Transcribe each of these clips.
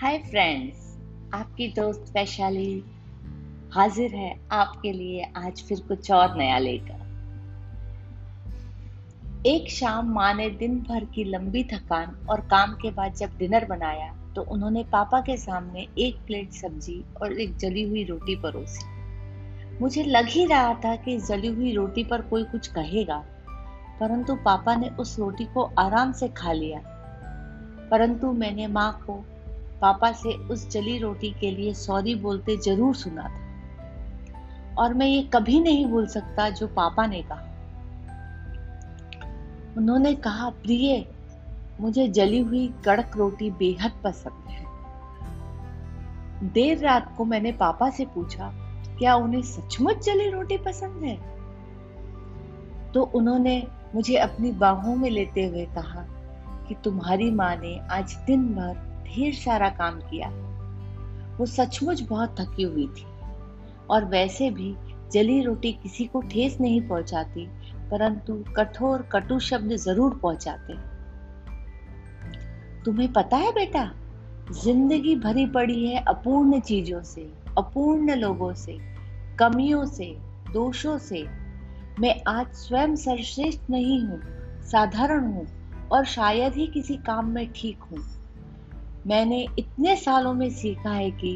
Hi friends आपकी दोस्त वैशाली हाजिर है आपके लिए आज फिर कुछ और नया लेकर। एक शाम माँ ने दिन भर की लंबी थकान और काम के बाद जब डिनर बनाया तो उन्होंने पापा के सामने एक प्लेट सब्ज़ी और एक जली हुई रोटी परोसी। मुझे लग ही रहा था कि जली हुई रोटी पर कोई कुछ कहेगा परंतु पापा ने उस रोटी को आराम से खा लिया। परंतु मैंने माँ को पापा से उस जली रोटी के लिए सॉरी बोलते ज़रूर सुना था। और मैं ये कभी नहीं भूल सकता जो पापा ने कहा। उन्होंने कहा, प्रिय, मुझे जली हुई कड़क रोटी बेहद पसंद है। देर रात को मैंने पापा से पूछा, क्या उन्हें सचमुच जली रोटी पसंद है? तो उन्होंने मुझे अपनी बाहों में लेते हुए कहा कि तुम्हारी माँ ने आज दिन भर ढेर सारा काम किया। वो सचमुच बहुत थकी हुई थी। और वैसे भी जली रोटी किसी को ठेस नहीं पहुंचाती, परंतु कठोर, कटु शब्द ज़रूर पहुंचाते। तुम्हें पता है बेटा, ज़िंदगी भरी पड़ी है अपूर्ण चीज़ों से, अपूर्ण लोगों से, कमियों से, दोषों से मैं आज स्वयं सर्वश्रेष्ठ नहीं हूँ, साधारण हूँ और शायद ही किसी काम में ठीक हूँ। मैंने इतने सालों में सीखा है कि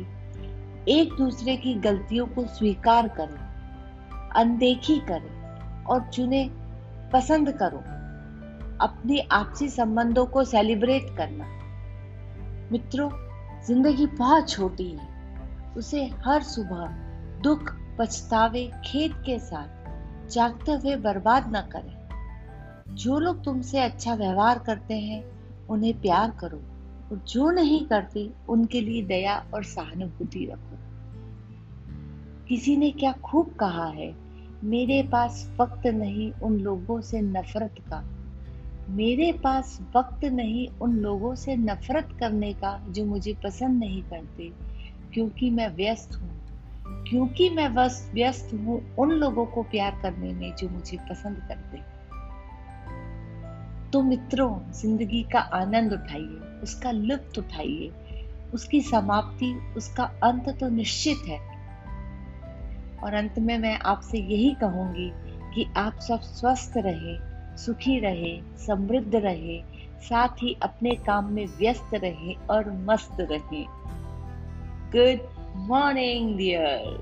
एक दूसरे की गलतियों को स्वीकार करें, अनदेखी करें और चुने पसंद करो। अपने आपसी संबंधों को सेलिब्रेट करना। मित्रों, ज़िंदगी बहुत छोटी है। उसे हर सुबह दुख पछतावे खेत के साथ जागते हुए बर्बाद न करें। जो लोग तुमसे अच्छा व्यवहार करते हैं, उन्हें प्यार करो और जो नहीं करते, उनके लिए दया और सहानुभूति रखो। किसी ने क्या खूब कहा है, मेरे पास वक्त नहीं उन लोगों से नफरत का। मेरे पास वक्त नहीं उन लोगों से नफरत करने का जो मुझे पसंद नहीं करते, क्योंकि मैं व्यस्त हूँ। क्योंकि मैं बस व्यस्त हूँ उन लोगों को प्यार करने में जो मुझे पसंद करते तो मित्रों, ज़िंदगी का आनंद उठाइए, उसका लुत्फ उठाइए, उसकी समाप्ति, उसका अंत तो निश्चित है। और अंत में मैं आपसे यही कहूँगी कि आप सब स्वस्थ रहे, सुखी रहे, समृद्ध रहे, साथ ही अपने काम में व्यस्त रहे और मस्त रहे। Good morning, dear.